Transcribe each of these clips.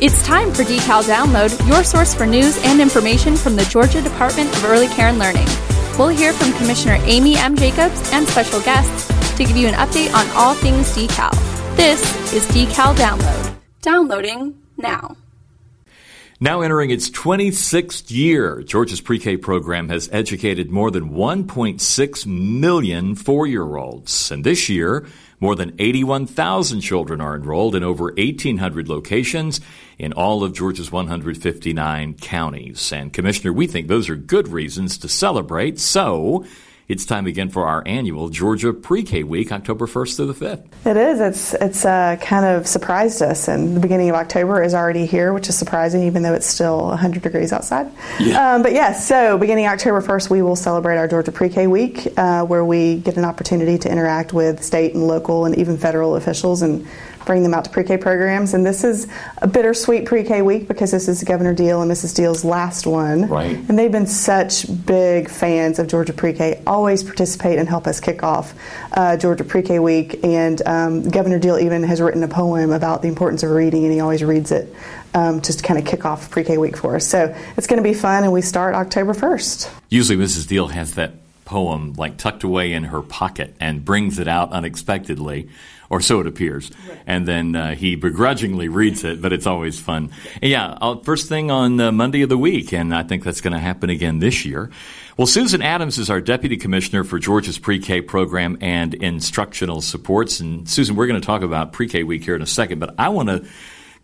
It's time for Decal Download, your source for news and information from the Georgia Department of Early Care and Learning. We'll hear from Commissioner Amy M. Jacobs and special guests to give you an update on all things decal. This is Decal Download. Downloading now. Now entering its 26th year, Georgia's pre K program has educated more than 1.6 million four year olds. And this year, more than 81,000 children are enrolled in over 1,800 locations in all of Georgia's 159 counties. And Commissioner, we think those are good reasons to celebrate. So, it's time again for our annual Georgia Pre-K Week, October 1st through the 5th. It is. It's it's uh, kind of surprised us, and the beginning of October is already here, which is surprising, even though it's still 100 degrees outside. Yeah. Um, but yes, so beginning October 1st, we will celebrate our Georgia Pre-K Week, uh, where we get an opportunity to interact with state and local and even federal officials and bring them out to pre-K programs. And this is a bittersweet pre-K week because this is Governor Deal and Mrs. Deal's last one. Right. And they've been such big fans of Georgia pre-K. Always participate and help us kick off uh, Georgia pre-K week. And um, Governor Deal even has written a poem about the importance of reading, and he always reads it. Um, just to kind of kick off pre-K week for us. So it's going to be fun, and we start October 1st. Usually, Mrs. Deal has that poem like tucked away in her pocket and brings it out unexpectedly or so it appears. Right. And then uh, he begrudgingly reads it, but it's always fun. And yeah, I'll, first thing on uh, Monday of the week, and I think that's going to happen again this year. Well, Susan Adams is our Deputy Commissioner for Georgia's Pre-K program and instructional supports. And Susan, we're going to talk about Pre-K week here in a second, but I want to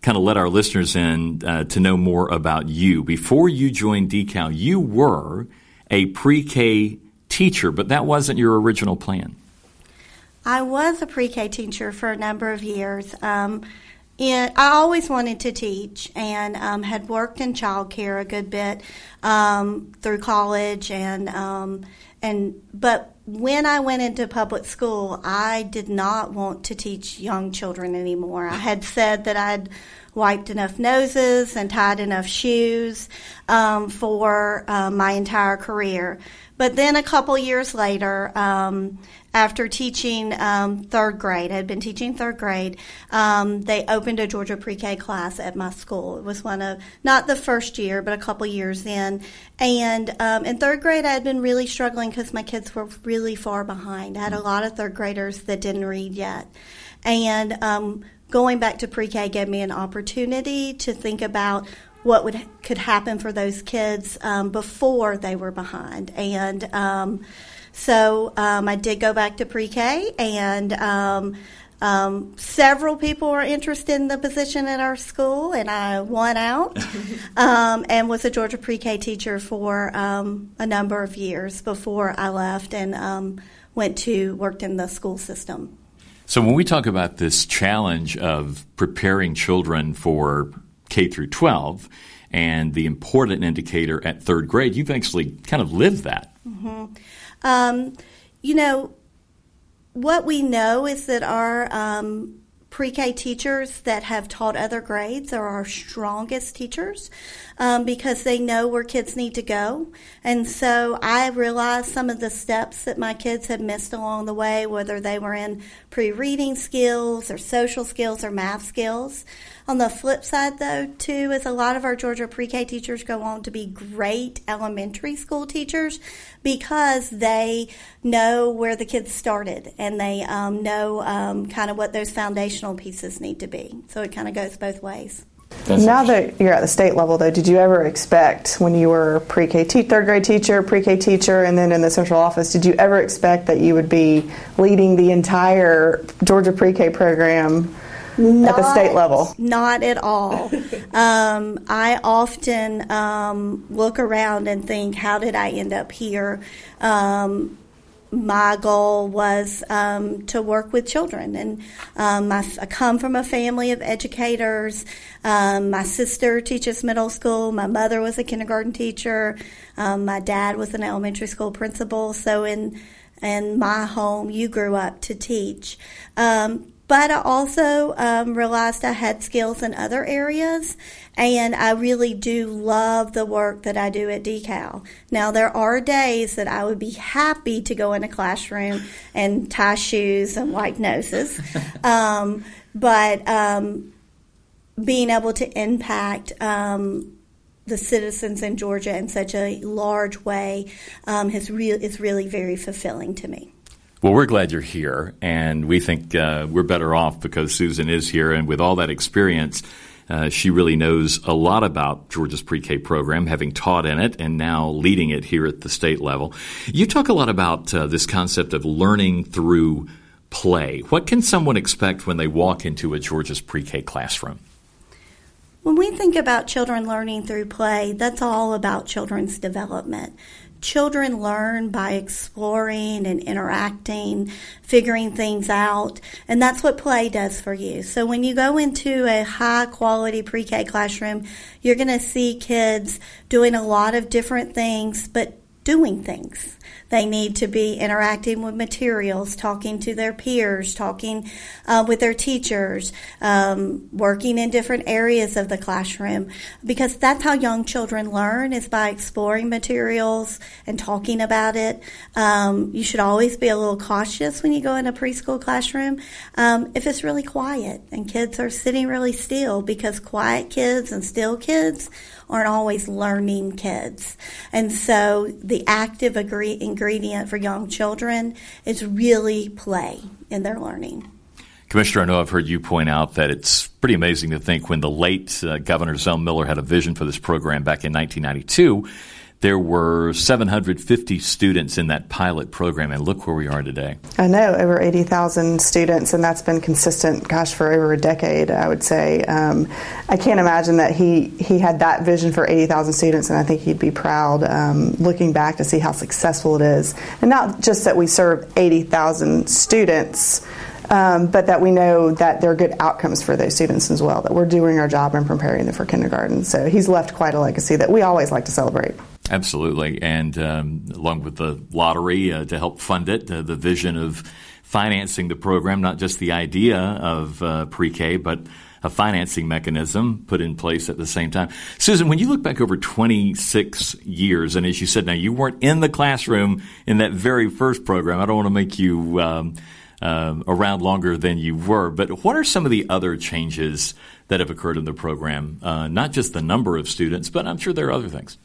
kind of let our listeners in uh, to know more about you. Before you joined Decal, you were a pre-K teacher, but that wasn't your original plan. I was a pre K teacher for a number of years. Um, I always wanted to teach and um, had worked in childcare a good bit um, through college and um, and but when I went into public school, I did not want to teach young children anymore. I had said that I'd wiped enough noses and tied enough shoes um, for uh, my entire career. But then a couple years later, um, after teaching um, third grade, I had been teaching third grade, um, they opened a Georgia pre K class at my school. It was one of, not the first year, but a couple years in. And um, in third grade, I had been really struggling because my kids were really far behind. I had a lot of third graders that didn't read yet. And um, going back to pre K gave me an opportunity to think about what would could happen for those kids um, before they were behind. And um, so um, I did go back to pre-K, and um, um, several people were interested in the position at our school, and I won out um, and was a Georgia pre-K teacher for a number of years before I left and went to worked in the school system. So when we talk about this challenge of preparing children for K through 12 and the important indicator at third grade, you've actually kind of lived that. Mm-hmm. Um, you know, what we know is that our um, pre K teachers that have taught other grades are our strongest teachers um, because they know where kids need to go. And so I realized some of the steps that my kids had missed along the way, whether they were in pre reading skills or social skills or math skills. On the flip side, though, too, is a lot of our Georgia pre K teachers go on to be great elementary school teachers because they know where the kids started and they um, know um, kind of what those foundational pieces need to be. So it kind of goes both ways. That's now that you're at the state level, though, did you ever expect when you were pre-K te- third grade teacher, pre-K teacher, and then in the central office, did you ever expect that you would be leading the entire Georgia pre-K program not, at the state level? Not at all. um, I often um, look around and think, how did I end up here? Um, my goal was um, to work with children. And um, I, I, come from a family of educators. Um, my sister teaches middle school. My mother was a kindergarten teacher. Um, my dad was an elementary school principal. So in in my home, you grew up to teach. Um, but I also um, realized I had skills in other areas, and I really do love the work that I do at Decal. Now, there are days that I would be happy to go in a classroom and tie shoes and wipe noses, um, but um, being able to impact um, the citizens in Georgia in such a large way um, has re- is really very fulfilling to me. Well, we're glad you're here, and we think uh, we're better off because Susan is here, and with all that experience, uh, she really knows a lot about Georgia's pre-K program, having taught in it and now leading it here at the state level. You talk a lot about uh, this concept of learning through play. What can someone expect when they walk into a Georgia's pre-K classroom? When we think about children learning through play, that's all about children's development. Children learn by exploring and interacting, figuring things out, and that's what play does for you. So when you go into a high quality pre K classroom, you're going to see kids doing a lot of different things, but doing things. They need to be interacting with materials, talking to their peers, talking uh, with their teachers, um, working in different areas of the classroom, because that's how young children learn is by exploring materials and talking about it. Um, you should always be a little cautious when you go in a preschool classroom um, if it's really quiet and kids are sitting really still, because quiet kids and still kids aren't always learning kids. And so the active agree- ingredient for young children is really play in their learning. Commissioner, I know I've heard you point out that it's pretty amazing to think when the late uh, Governor Zell Miller had a vision for this program back in 1992 there were 750 students in that pilot program, and look where we are today. I know, over 80,000 students, and that's been consistent, gosh, for over a decade, I would say. Um, I can't imagine that he, he had that vision for 80,000 students, and I think he'd be proud um, looking back to see how successful it is. And not just that we serve 80,000 students. Um, but that we know that there are good outcomes for those students as well, that we're doing our job and preparing them for kindergarten. So he's left quite a legacy that we always like to celebrate. Absolutely. And um, along with the lottery uh, to help fund it, uh, the vision of financing the program, not just the idea of uh, pre K, but a financing mechanism put in place at the same time. Susan, when you look back over 26 years, and as you said, now you weren't in the classroom in that very first program. I don't want to make you um, uh, around longer than you were, but what are some of the other changes that have occurred in the program? Uh, not just the number of students, but I'm sure there are other things.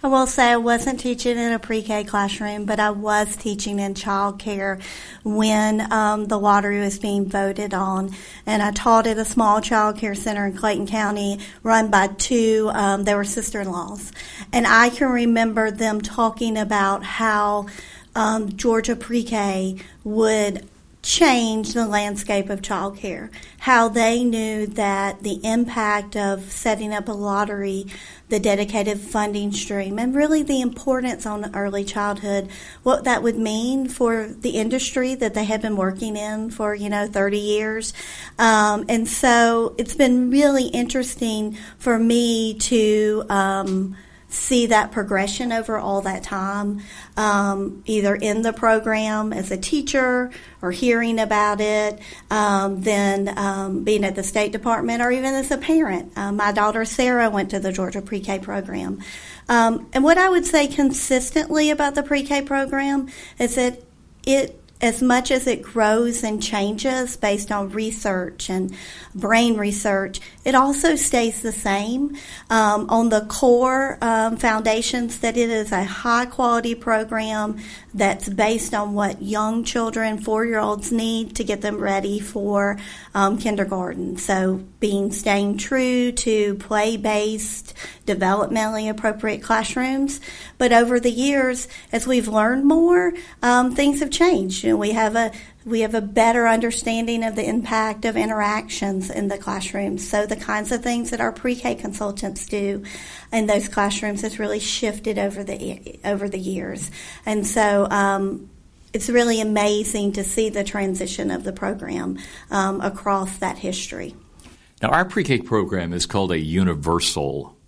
I will say I wasn't teaching in a pre-K classroom, but I was teaching in childcare when um, the lottery was being voted on, and I taught at a small childcare center in Clayton County, run by two. Um, they were sister-in-laws, and I can remember them talking about how um, Georgia pre-K would change the landscape of childcare. How they knew that the impact of setting up a lottery, the dedicated funding stream, and really the importance on early childhood, what that would mean for the industry that they had been working in for, you know, 30 years. Um, and so it's been really interesting for me to, um, see that progression over all that time, um, either in the program as a teacher or hearing about it, um, then um, being at the State Department or even as a parent. Uh, my daughter Sarah went to the Georgia Pre K program. Um, and what I would say consistently about the pre K program is that it as much as it grows and changes based on research and brain research, it also stays the same um, on the core um, foundations that it is a high quality program that's based on what young children, four year olds need to get them ready for um, kindergarten. So, being staying true to play based, developmentally appropriate classrooms. But over the years, as we've learned more, um, things have changed. We have a we have a better understanding of the impact of interactions in the classrooms. So the kinds of things that our pre-K consultants do in those classrooms has really shifted over the over the years, and so. Um, it's really amazing to see the transition of the program um, across that history. Now, our pre K program is called a universal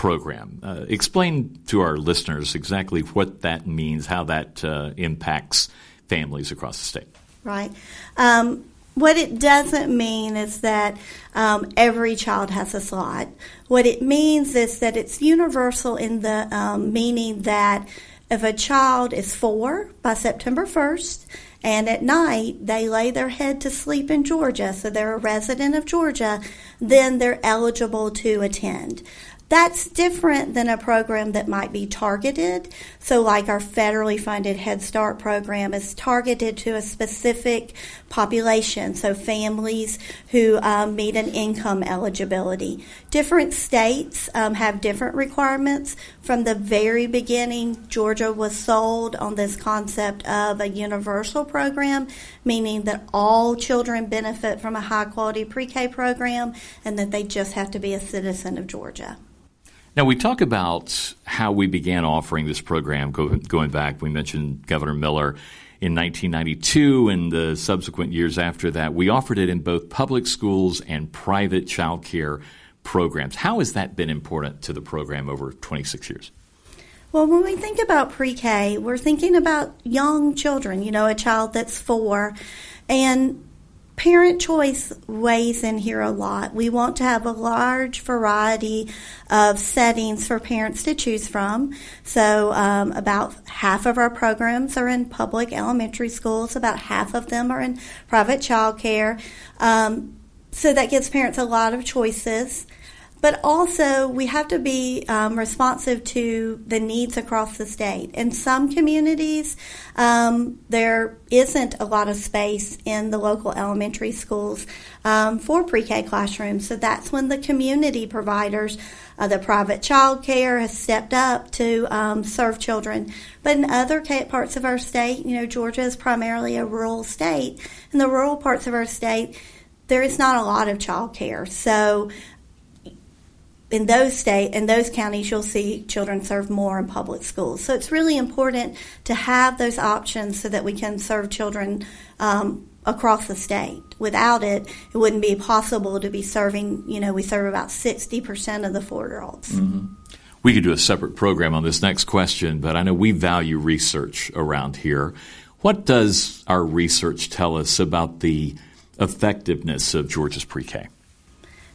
program. Uh, explain to our listeners exactly what that means, how that uh, impacts families across the state. Right. Um, what it doesn't mean is that um, every child has a slot. What it means is that it's universal in the um, meaning that if a child is four by September 1st and at night they lay their head to sleep in Georgia, so they're a resident of Georgia, then they're eligible to attend. That's different than a program that might be targeted. So, like our federally funded Head Start program is targeted to a specific population, so families who um, meet an income eligibility. Different states um, have different requirements. From the very beginning, Georgia was sold on this concept of a universal program, meaning that all children benefit from a high quality pre K program and that they just have to be a citizen of Georgia. Now, we talk about how we began offering this program go, going back. We mentioned Governor Miller in 1992 and the subsequent years after that. We offered it in both public schools and private child care programs. How has that been important to the program over 26 years? Well, when we think about pre K, we're thinking about young children, you know, a child that's four. And parent choice weighs in here a lot. We want to have a large variety of settings for parents to choose from. So, um, about half of our programs are in public elementary schools, about half of them are in private child care. Um, so, that gives parents a lot of choices but also we have to be um, responsive to the needs across the state. In some communities, um, there isn't a lot of space in the local elementary schools um, for pre-K classrooms, so that's when the community providers, uh, the private child care, has stepped up to um, serve children. But in other parts of our state, you know, Georgia is primarily a rural state. In the rural parts of our state, there is not a lot of child care. So in those state in those counties you'll see children serve more in public schools. So it's really important to have those options so that we can serve children um, across the state. Without it it wouldn't be possible to be serving you know we serve about 60% of the four year olds mm-hmm. we could do a separate program on this next question but i know we value research around here. What does our research tell us about the effectiveness of georgia's pre-k?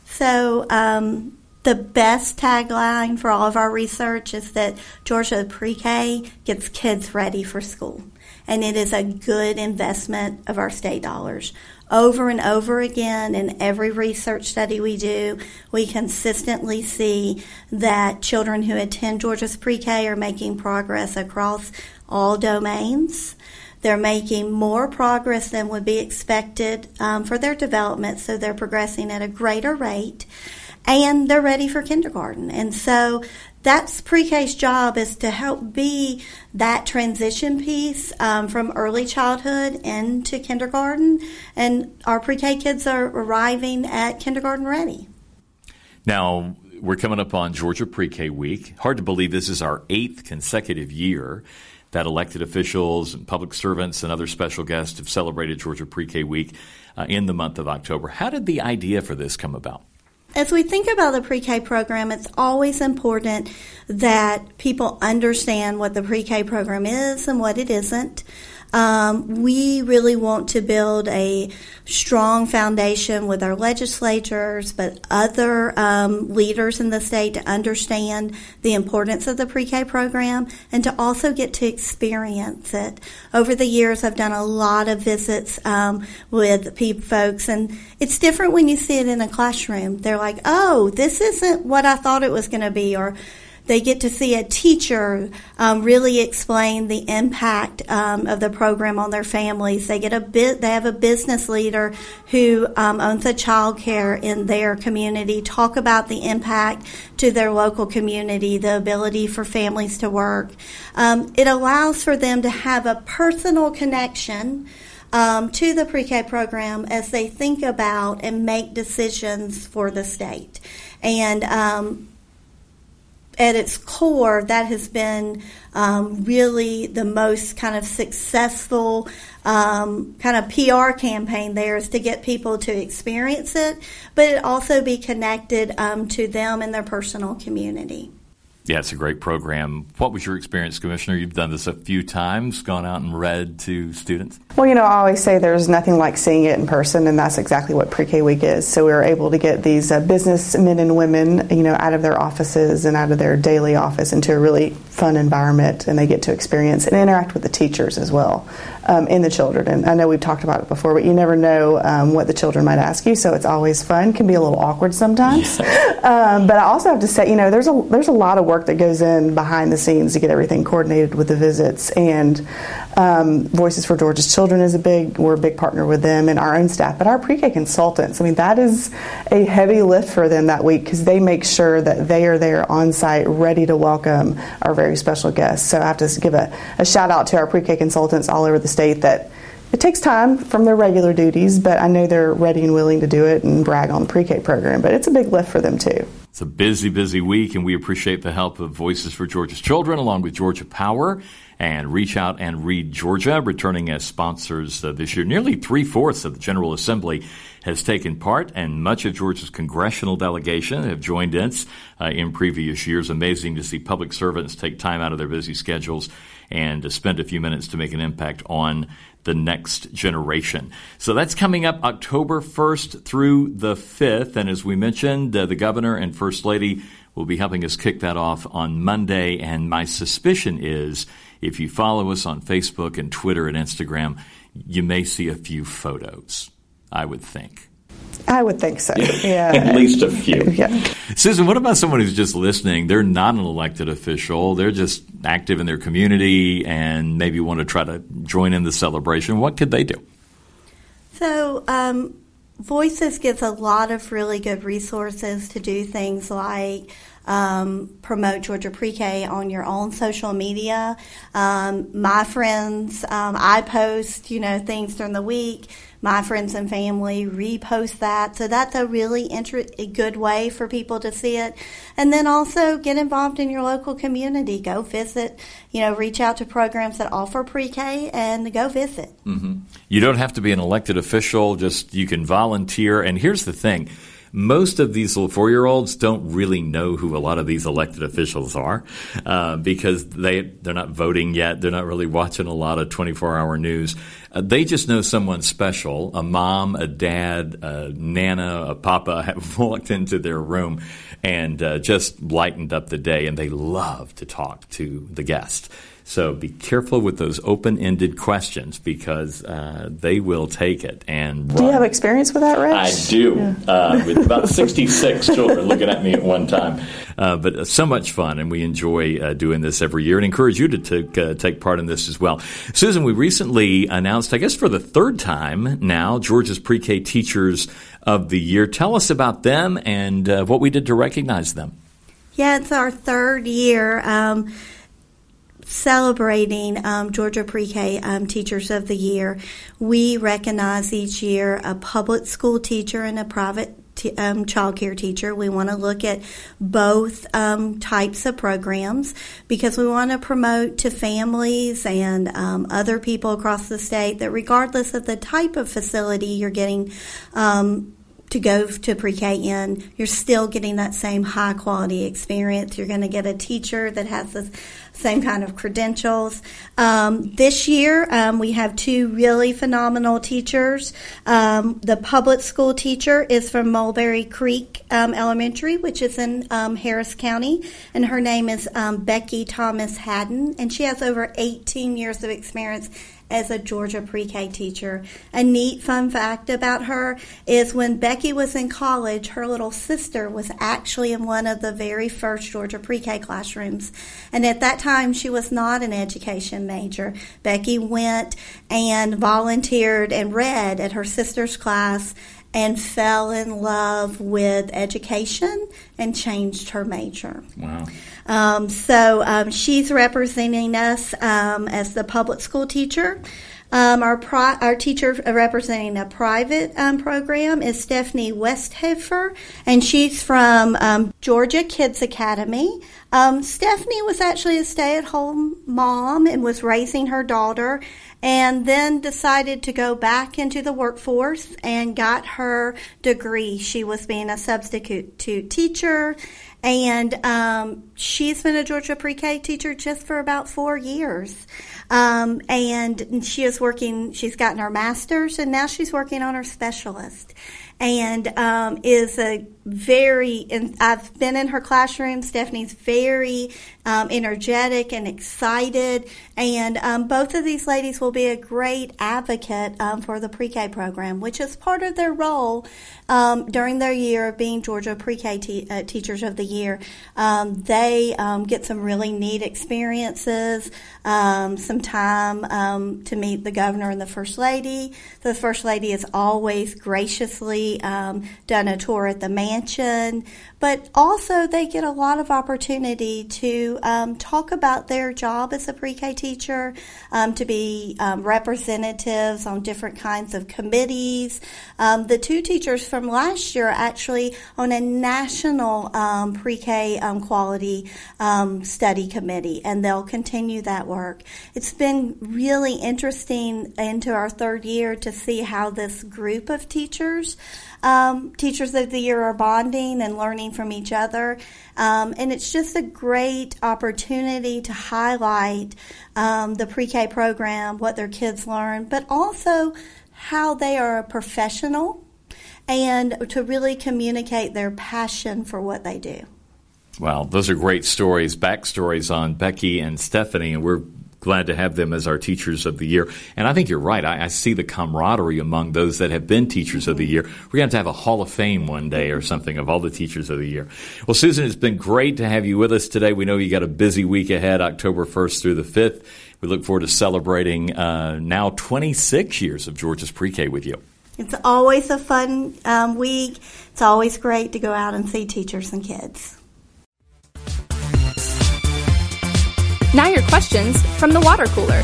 So um, the best tagline for all of our research is that Georgia pre-K gets kids ready for school. And it is a good investment of our state dollars. Over and over again, in every research study we do, we consistently see that children who attend Georgia's pre K are making progress across all domains. They're making more progress than would be expected um, for their development, so they're progressing at a greater rate and they're ready for kindergarten. And so that's pre-K's job is to help be that transition piece um, from early childhood into kindergarten. And our pre-K kids are arriving at kindergarten ready. Now, we're coming up on Georgia Pre-K Week. Hard to believe this is our eighth consecutive year that elected officials and public servants and other special guests have celebrated Georgia Pre-K Week uh, in the month of October. How did the idea for this come about? As we think about the pre K program, it's always important that people understand what the pre K program is and what it isn't. Um, we really want to build a strong foundation with our legislators, but other um, leaders in the state to understand the importance of the pre K program and to also get to experience it. Over the years, I've done a lot of visits um, with folks, and it's different when you see it in a classroom. They're like, oh, this isn't what I thought it was going to be, or they get to see a teacher um, really explain the impact um, of the program on their families. They get a bit. They have a business leader who um, owns a child care in their community talk about the impact to their local community, the ability for families to work. Um, it allows for them to have a personal connection. Um, to the pre K program as they think about and make decisions for the state. And um, at its core, that has been um, really the most kind of successful um, kind of PR campaign there is to get people to experience it, but it also be connected um, to them and their personal community. Yeah, it's a great program. What was your experience, Commissioner? You've done this a few times, gone out and read to students. Well, you know, I always say there's nothing like seeing it in person, and that's exactly what Pre K Week is. So we were able to get these uh, businessmen and women, you know, out of their offices and out of their daily office into a really fun environment, and they get to experience and interact with the teachers as well um, in the children. And I know we've talked about it before, but you never know um, what the children might ask you, so it's always fun. Can be a little awkward sometimes, um, but I also have to say, you know, there's a there's a lot of work that goes in behind the scenes to get everything coordinated with the visits and. Um, Voices for Georgia's Children is a big, we're a big partner with them and our own staff, but our pre-K consultants, I mean, that is a heavy lift for them that week because they make sure that they are there on site, ready to welcome our very special guests. So I have to give a, a shout out to our pre-K consultants all over the state that it takes time from their regular duties, but I know they're ready and willing to do it and brag on the pre K program. But it's a big lift for them, too. It's a busy, busy week, and we appreciate the help of Voices for Georgia's Children along with Georgia Power and Reach Out and Read Georgia, returning as sponsors uh, this year. Nearly three fourths of the General Assembly has taken part, and much of Georgia's congressional delegation have joined us uh, in previous years. Amazing to see public servants take time out of their busy schedules and to spend a few minutes to make an impact on the next generation. So that's coming up October 1st through the 5th. And as we mentioned, uh, the governor and first lady will be helping us kick that off on Monday. And my suspicion is if you follow us on Facebook and Twitter and Instagram, you may see a few photos, I would think. I would think so. Yeah. At least a few. Yeah. Susan, what about someone who's just listening? They're not an elected official. They're just active in their community and maybe want to try to join in the celebration. What could they do? So, um, Voices gives a lot of really good resources to do things like um, promote Georgia Pre K on your own social media. Um, my friends, um, I post, you know, things during the week my friends and family repost that. So that's a really inter- a good way for people to see it. And then also get involved in your local community. Go visit, you know, reach out to programs that offer pre K and go visit. Mm-hmm. You don't have to be an elected official, just you can volunteer. And here's the thing most of these little four year olds don't really know who a lot of these elected officials are uh, because they they're not voting yet. They're not really watching a lot of 24 hour news. Uh, they just know someone special, a mom, a dad, a nana, a papa have walked into their room and uh, just lightened up the day, and they love to talk to the guest. So be careful with those open ended questions because uh, they will take it. And do you have experience with that, Rich? I do. Yeah. Uh, with about 66 children looking at me at one time. Uh, but so much fun, and we enjoy uh, doing this every year and encourage you to take, uh, take part in this as well. Susan, we recently announced, I guess for the third time now, Georgia's Pre K Teachers of the Year. Tell us about them and uh, what we did to recognize them. Yeah, it's our third year. Um, celebrating um, Georgia Pre K um, Teachers of the Year, we recognize each year a public school teacher and a private t- um, child care teacher. We want to look at both um, types of programs because we want to promote to families and um, other people across the state that regardless of the type of facility you're getting um, to go to pre-K in, you're still getting that same high quality experience. You're going to get a teacher that has the same kind of credentials. Um, this year, um, we have two really phenomenal teachers. Um, the public school teacher is from Mulberry Creek um, Elementary, which is in um, Harris County, and her name is um, Becky Thomas Haddon, and she has over 18 years of experience as a Georgia pre K teacher. A neat fun fact about her is when Becky was in college, her little sister was actually in one of the very first Georgia pre K classrooms. And at that time, she was not an education major. Becky went and volunteered and read at her sister's class and fell in love with education and changed her major. Wow. Um, so um, she's representing us um, as the public school teacher. Um, our pri- our teacher representing a private um, program is Stephanie Westhofer, and she's from um, Georgia Kids Academy. Um, Stephanie was actually a stay at home mom and was raising her daughter, and then decided to go back into the workforce and got her degree. She was being a substitute teacher, and um, she's been a Georgia pre K teacher just for about four years. Um, and she is working, she's gotten her master's, and now she's working on her specialist and um, is a very, I've been in her classroom. Stephanie's very um, energetic and excited, and um, both of these ladies will be a great advocate um, for the pre K program, which is part of their role um, during their year of being Georgia Pre K te- uh, Teachers of the Year. Um, they get some really neat experiences, some time to meet the governor and the first lady. The first lady has always graciously done a tour at the mansion, but also they get a lot of opportunity to um, talk about their job as a pre-K teacher, um, to be um, representatives on different kinds of committees. Um, the two teachers from last year actually on a national um, pre-K um, quality study committee, and they'll continue that work. It's been really interesting into our third year to see how this group of teachers um, Teachers of the Year are bonding and learning from each other. Um, and it's just a great opportunity to highlight um, the pre K program, what their kids learn, but also how they are a professional and to really communicate their passion for what they do. Well, those are great stories, backstories on Becky and Stephanie, and we're glad to have them as our teachers of the year. And I think you're right. I, I see the camaraderie among those that have been teachers of the year. We're going to have a Hall of Fame one day or something of all the teachers of the year. Well, Susan, it's been great to have you with us today. We know you got a busy week ahead, October 1st through the 5th. We look forward to celebrating uh, now 26 years of Georgia's pre-K with you. It's always a fun um, week. It's always great to go out and see teachers and kids. Now, your questions from the water cooler.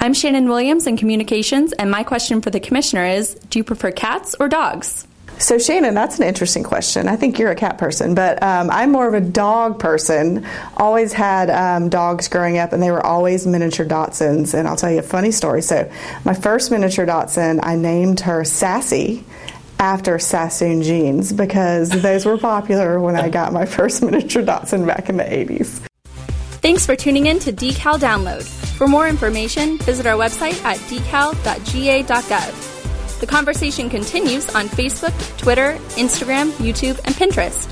I'm Shannon Williams in communications, and my question for the commissioner is Do you prefer cats or dogs? So, Shannon, that's an interesting question. I think you're a cat person, but um, I'm more of a dog person. Always had um, dogs growing up, and they were always miniature Dachshunds. And I'll tell you a funny story. So, my first miniature Dachshund, I named her Sassy after Sassoon jeans because those were popular when I got my first miniature Dachshund back in the 80s. Thanks for tuning in to Decal Download. For more information, visit our website at decal.ga.gov. The conversation continues on Facebook, Twitter, Instagram, YouTube, and Pinterest.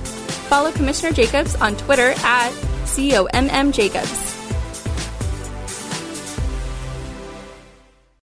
Follow Commissioner Jacobs on Twitter at COMM Jacobs.